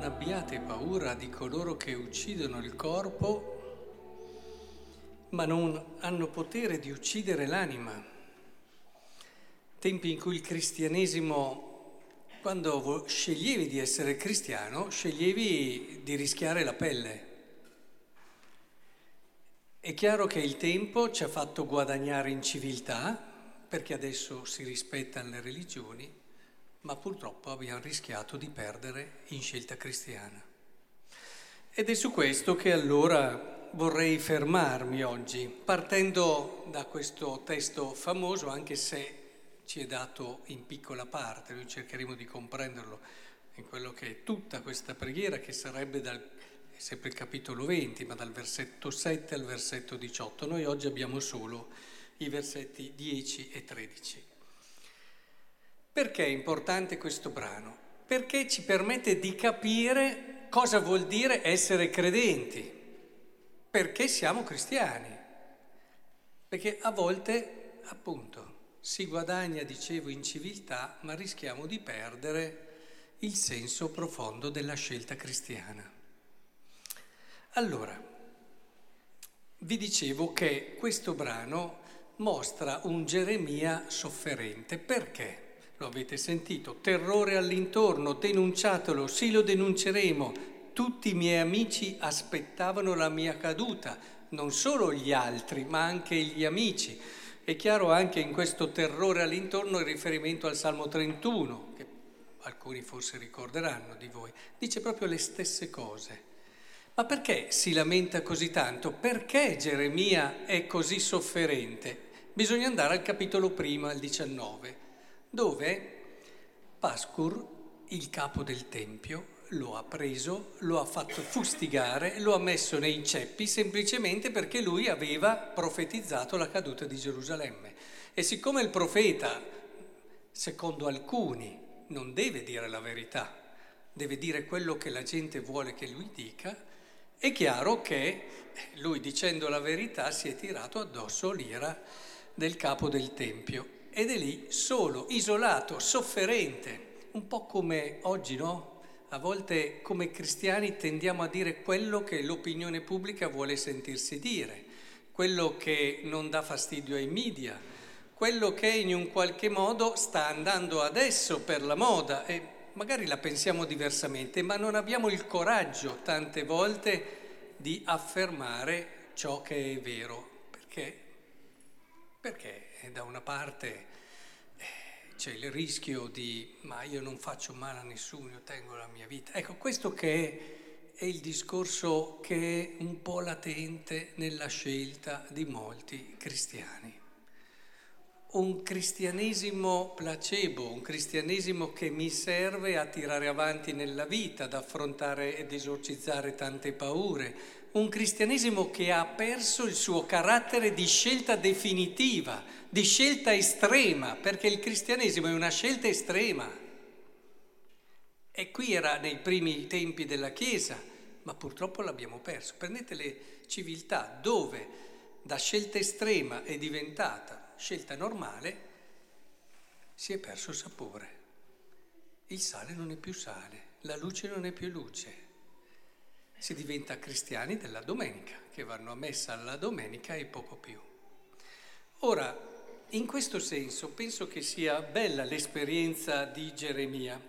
non abbiate paura di coloro che uccidono il corpo, ma non hanno potere di uccidere l'anima. Tempi in cui il cristianesimo, quando sceglievi di essere cristiano, sceglievi di rischiare la pelle. È chiaro che il tempo ci ha fatto guadagnare in civiltà, perché adesso si rispettano le religioni, ma purtroppo abbiamo rischiato di perdere in scelta cristiana. Ed è su questo che allora vorrei fermarmi oggi, partendo da questo testo famoso, anche se ci è dato in piccola parte, noi cercheremo di comprenderlo in quello che è tutta questa preghiera, che sarebbe dal, sempre il capitolo 20, ma dal versetto 7 al versetto 18. Noi oggi abbiamo solo i versetti 10 e 13. Perché è importante questo brano? Perché ci permette di capire cosa vuol dire essere credenti, perché siamo cristiani. Perché a volte, appunto, si guadagna, dicevo, in civiltà, ma rischiamo di perdere il senso profondo della scelta cristiana. Allora, vi dicevo che questo brano mostra un Geremia sofferente. Perché? Lo avete sentito, terrore all'intorno, denunciatelo, sì lo denunceremo. Tutti i miei amici aspettavano la mia caduta, non solo gli altri, ma anche gli amici. È chiaro anche in questo terrore all'intorno il riferimento al Salmo 31, che alcuni forse ricorderanno di voi, dice proprio le stesse cose. Ma perché si lamenta così tanto? Perché Geremia è così sofferente? Bisogna andare al capitolo primo, al 19 dove Pascur, il capo del Tempio, lo ha preso, lo ha fatto fustigare, lo ha messo nei ceppi semplicemente perché lui aveva profetizzato la caduta di Gerusalemme. E siccome il profeta, secondo alcuni, non deve dire la verità, deve dire quello che la gente vuole che lui dica, è chiaro che lui dicendo la verità si è tirato addosso l'ira del capo del Tempio ed è lì solo, isolato, sofferente, un po' come oggi, no? A volte come cristiani tendiamo a dire quello che l'opinione pubblica vuole sentirsi dire, quello che non dà fastidio ai media, quello che in un qualche modo sta andando adesso per la moda e magari la pensiamo diversamente, ma non abbiamo il coraggio tante volte di affermare ciò che è vero. Perché? Perché da una parte eh, c'è il rischio di ma io non faccio male a nessuno, io tengo la mia vita. Ecco, questo che è, è il discorso che è un po' latente nella scelta di molti cristiani. Un cristianesimo placebo, un cristianesimo che mi serve a tirare avanti nella vita, ad affrontare ed esorcizzare tante paure, un cristianesimo che ha perso il suo carattere di scelta definitiva, di scelta estrema, perché il cristianesimo è una scelta estrema. E qui era nei primi tempi della Chiesa, ma purtroppo l'abbiamo perso. Prendete le civiltà dove da scelta estrema è diventata scelta normale, si è perso il sapore. Il sale non è più sale, la luce non è più luce si diventa cristiani della domenica, che vanno a messa alla domenica e poco più. Ora, in questo senso penso che sia bella l'esperienza di Geremia,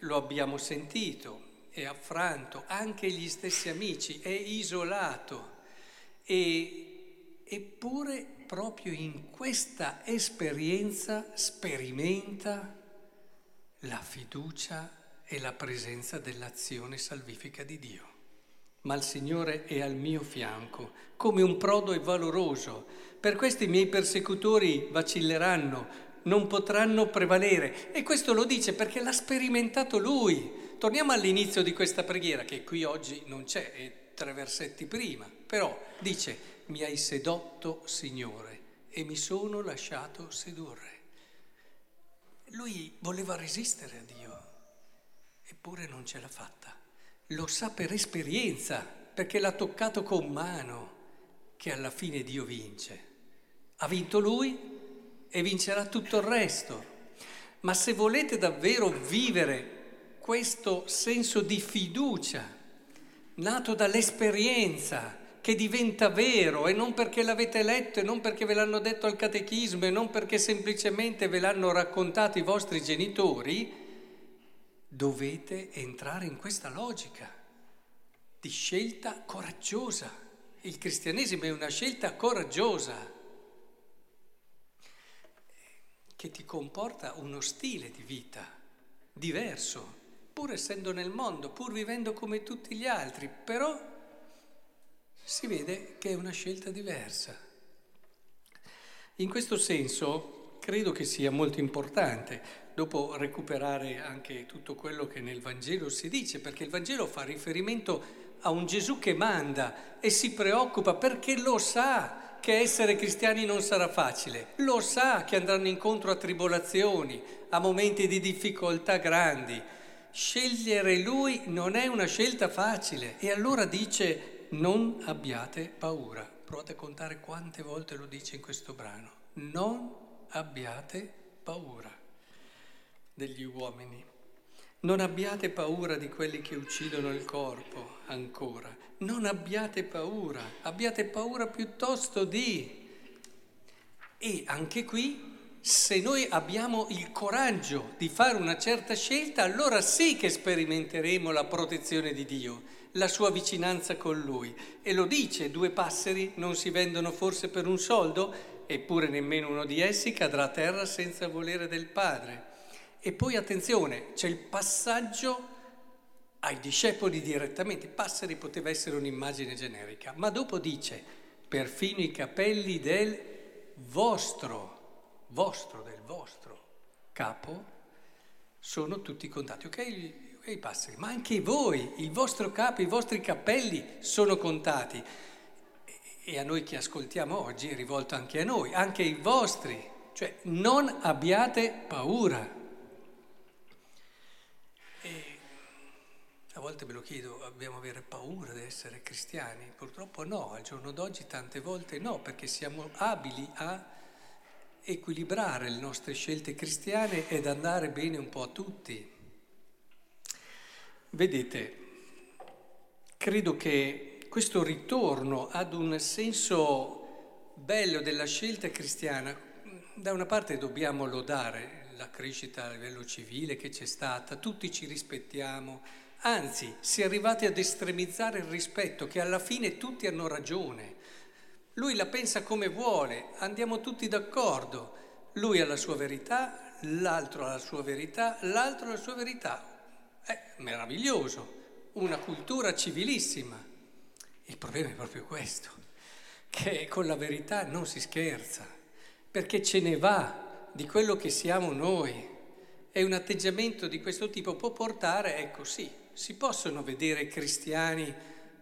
lo abbiamo sentito, è affranto, anche gli stessi amici, è isolato. E, eppure proprio in questa esperienza sperimenta la fiducia e la presenza dell'azione salvifica di Dio ma il Signore è al mio fianco, come un prodo e valoroso. Per questo i miei persecutori vacilleranno, non potranno prevalere. E questo lo dice perché l'ha sperimentato lui. Torniamo all'inizio di questa preghiera, che qui oggi non c'è, è tre versetti prima, però dice, mi hai sedotto, Signore, e mi sono lasciato sedurre. Lui voleva resistere a Dio, eppure non ce l'ha fatta lo sa per esperienza, perché l'ha toccato con mano, che alla fine Dio vince. Ha vinto lui e vincerà tutto il resto. Ma se volete davvero vivere questo senso di fiducia, nato dall'esperienza, che diventa vero e non perché l'avete letto e non perché ve l'hanno detto al catechismo e non perché semplicemente ve l'hanno raccontato i vostri genitori, dovete entrare in questa logica di scelta coraggiosa. Il cristianesimo è una scelta coraggiosa che ti comporta uno stile di vita diverso, pur essendo nel mondo, pur vivendo come tutti gli altri, però si vede che è una scelta diversa. In questo senso credo che sia molto importante, dopo recuperare anche tutto quello che nel Vangelo si dice, perché il Vangelo fa riferimento a un Gesù che manda e si preoccupa perché lo sa che essere cristiani non sarà facile, lo sa che andranno incontro a tribolazioni, a momenti di difficoltà grandi. Scegliere lui non è una scelta facile e allora dice non abbiate paura. Provate a contare quante volte lo dice in questo brano. Non abbiate paura degli uomini. Non abbiate paura di quelli che uccidono il corpo ancora. Non abbiate paura, abbiate paura piuttosto di... E anche qui, se noi abbiamo il coraggio di fare una certa scelta, allora sì che sperimenteremo la protezione di Dio la sua vicinanza con lui. E lo dice, due passeri non si vendono forse per un soldo, eppure nemmeno uno di essi cadrà a terra senza volere del Padre. E poi attenzione, c'è il passaggio ai discepoli direttamente. Passeri poteva essere un'immagine generica, ma dopo dice, perfino i capelli del vostro, vostro, del vostro capo, sono tutti contati. Ok? i passeri, ma anche voi, il vostro capo, i vostri capelli sono contati. E a noi che ascoltiamo oggi è rivolto anche a noi, anche i vostri, cioè non abbiate paura. E a volte me lo chiedo, dobbiamo avere paura di essere cristiani? Purtroppo no, al giorno d'oggi tante volte no, perché siamo abili a equilibrare le nostre scelte cristiane ed andare bene un po' a tutti. Vedete, credo che questo ritorno ad un senso bello della scelta cristiana, da una parte dobbiamo lodare la crescita a livello civile che c'è stata, tutti ci rispettiamo, anzi si è arrivati ad estremizzare il rispetto, che alla fine tutti hanno ragione. Lui la pensa come vuole, andiamo tutti d'accordo, lui ha la sua verità, l'altro ha la sua verità, l'altro ha la sua verità, è meraviglioso, una cultura civilissima. Il problema è proprio questo, che con la verità non si scherza, perché ce ne va di quello che siamo noi. E un atteggiamento di questo tipo può portare, ecco sì, si possono vedere cristiani,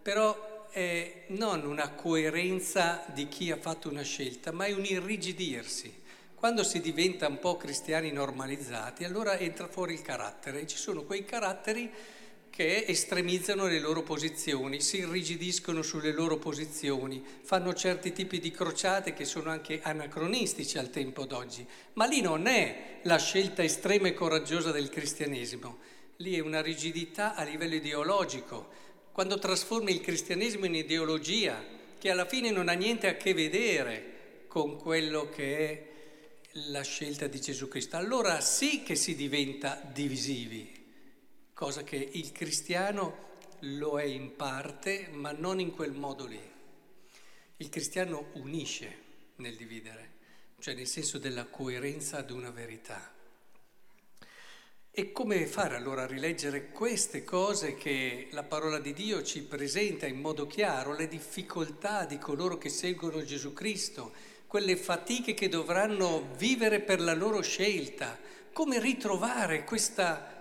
però è non una coerenza di chi ha fatto una scelta, ma è un irrigidirsi. Quando si diventa un po' cristiani normalizzati, allora entra fuori il carattere e ci sono quei caratteri che estremizzano le loro posizioni, si irrigidiscono sulle loro posizioni, fanno certi tipi di crociate che sono anche anacronistici al tempo d'oggi. Ma lì non è la scelta estrema e coraggiosa del cristianesimo, lì è una rigidità a livello ideologico. Quando trasformi il cristianesimo in ideologia, che alla fine non ha niente a che vedere con quello che è la scelta di Gesù Cristo, allora sì che si diventa divisivi, cosa che il cristiano lo è in parte, ma non in quel modo lì. Il cristiano unisce nel dividere, cioè nel senso della coerenza ad una verità. E come fare allora a rileggere queste cose che la parola di Dio ci presenta in modo chiaro, le difficoltà di coloro che seguono Gesù Cristo, quelle fatiche che dovranno vivere per la loro scelta, come ritrovare questa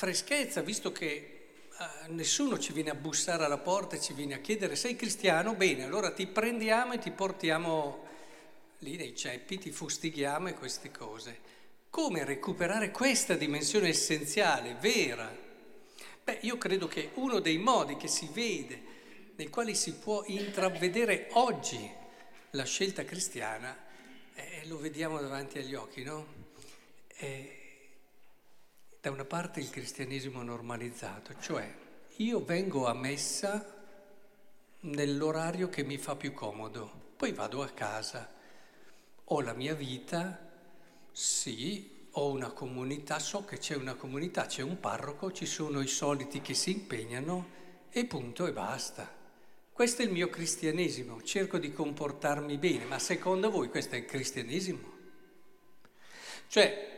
freschezza, visto che uh, nessuno ci viene a bussare alla porta e ci viene a chiedere sei cristiano? Bene, allora ti prendiamo e ti portiamo lì nei ceppi, ti fustighiamo e queste cose. Come recuperare questa dimensione essenziale, vera? Beh, io credo che uno dei modi che si vede, nei quali si può intravedere oggi la scelta cristiana, eh, lo vediamo davanti agli occhi, no? Eh, da una parte il cristianesimo normalizzato, cioè io vengo a messa nell'orario che mi fa più comodo, poi vado a casa, ho la mia vita, sì, ho una comunità, so che c'è una comunità, c'è un parroco, ci sono i soliti che si impegnano e punto e basta. Questo è il mio cristianesimo, cerco di comportarmi bene, ma secondo voi questo è il cristianesimo? Cioè,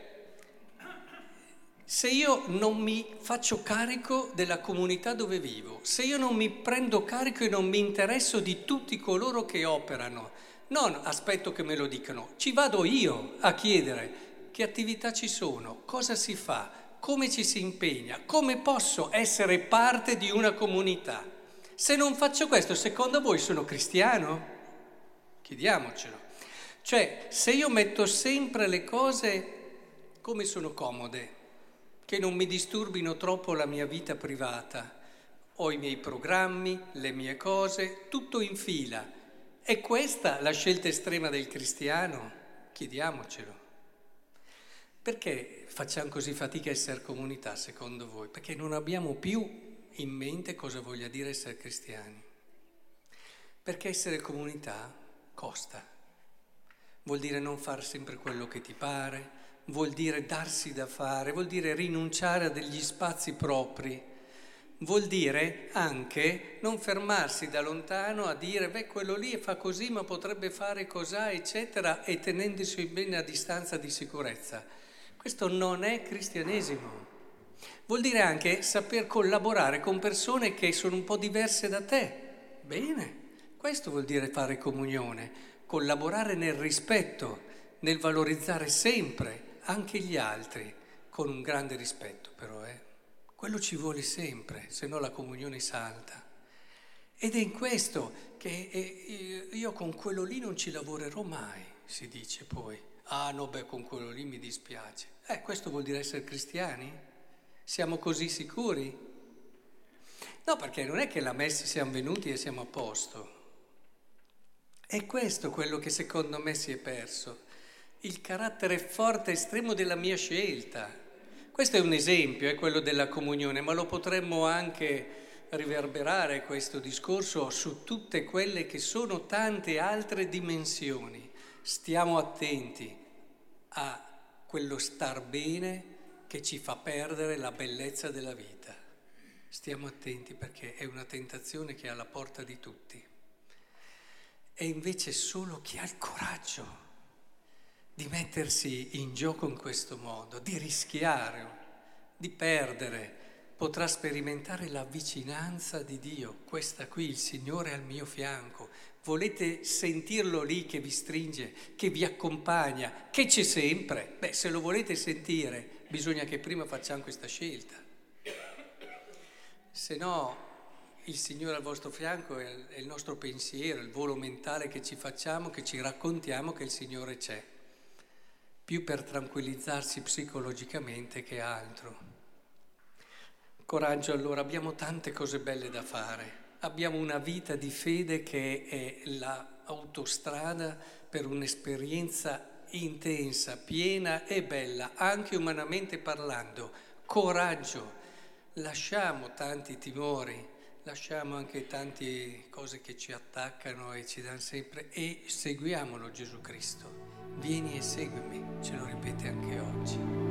se io non mi faccio carico della comunità dove vivo, se io non mi prendo carico e non mi interesso di tutti coloro che operano, non aspetto che me lo dicano, ci vado io a chiedere che attività ci sono, cosa si fa, come ci si impegna, come posso essere parte di una comunità. Se non faccio questo, secondo voi sono cristiano? Chiediamocelo. Cioè, se io metto sempre le cose come sono comode, che non mi disturbino troppo la mia vita privata, ho i miei programmi, le mie cose, tutto in fila. È questa la scelta estrema del cristiano? Chiediamocelo. Perché facciamo così fatica a essere comunità, secondo voi? Perché non abbiamo più in mente cosa voglia dire essere cristiani. Perché essere comunità costa. Vuol dire non fare sempre quello che ti pare, vuol dire darsi da fare, vuol dire rinunciare a degli spazi propri, vuol dire anche non fermarsi da lontano a dire beh quello lì fa così ma potrebbe fare cos'ha eccetera e tenendosi bene a distanza di sicurezza. Questo non è cristianesimo. Vuol dire anche saper collaborare con persone che sono un po' diverse da te. Bene, questo vuol dire fare comunione, collaborare nel rispetto, nel valorizzare sempre anche gli altri, con un grande rispetto però, eh. Quello ci vuole sempre, se no la comunione salta. Ed è in questo che eh, io con quello lì non ci lavorerò mai, si dice poi. Ah no, beh, con quello lì mi dispiace. Eh, questo vuol dire essere cristiani? Siamo così sicuri? No, perché non è che la messa siamo venuti e siamo a posto. È questo quello che secondo me si è perso, il carattere forte, estremo della mia scelta. Questo è un esempio, è quello della comunione, ma lo potremmo anche riverberare questo discorso su tutte quelle che sono tante altre dimensioni. Stiamo attenti a quello star bene che ci fa perdere la bellezza della vita. Stiamo attenti perché è una tentazione che è alla porta di tutti. E invece solo chi ha il coraggio di mettersi in gioco in questo modo, di rischiare, di perdere, potrà sperimentare la vicinanza di Dio. Questa qui, il Signore al mio fianco, Volete sentirlo lì che vi stringe, che vi accompagna, che c'è sempre? Beh, se lo volete sentire, bisogna che prima facciamo questa scelta. Se no, il Signore al vostro fianco è il nostro pensiero, il volo mentale che ci facciamo, che ci raccontiamo che il Signore c'è, più per tranquillizzarsi psicologicamente che altro. Coraggio allora, abbiamo tante cose belle da fare abbiamo una vita di fede che è l'autostrada per un'esperienza intensa, piena e bella, anche umanamente parlando. Coraggio, lasciamo tanti timori, lasciamo anche tante cose che ci attaccano e ci danno sempre e seguiamolo Gesù Cristo. Vieni e seguimi, ce lo ripete anche oggi.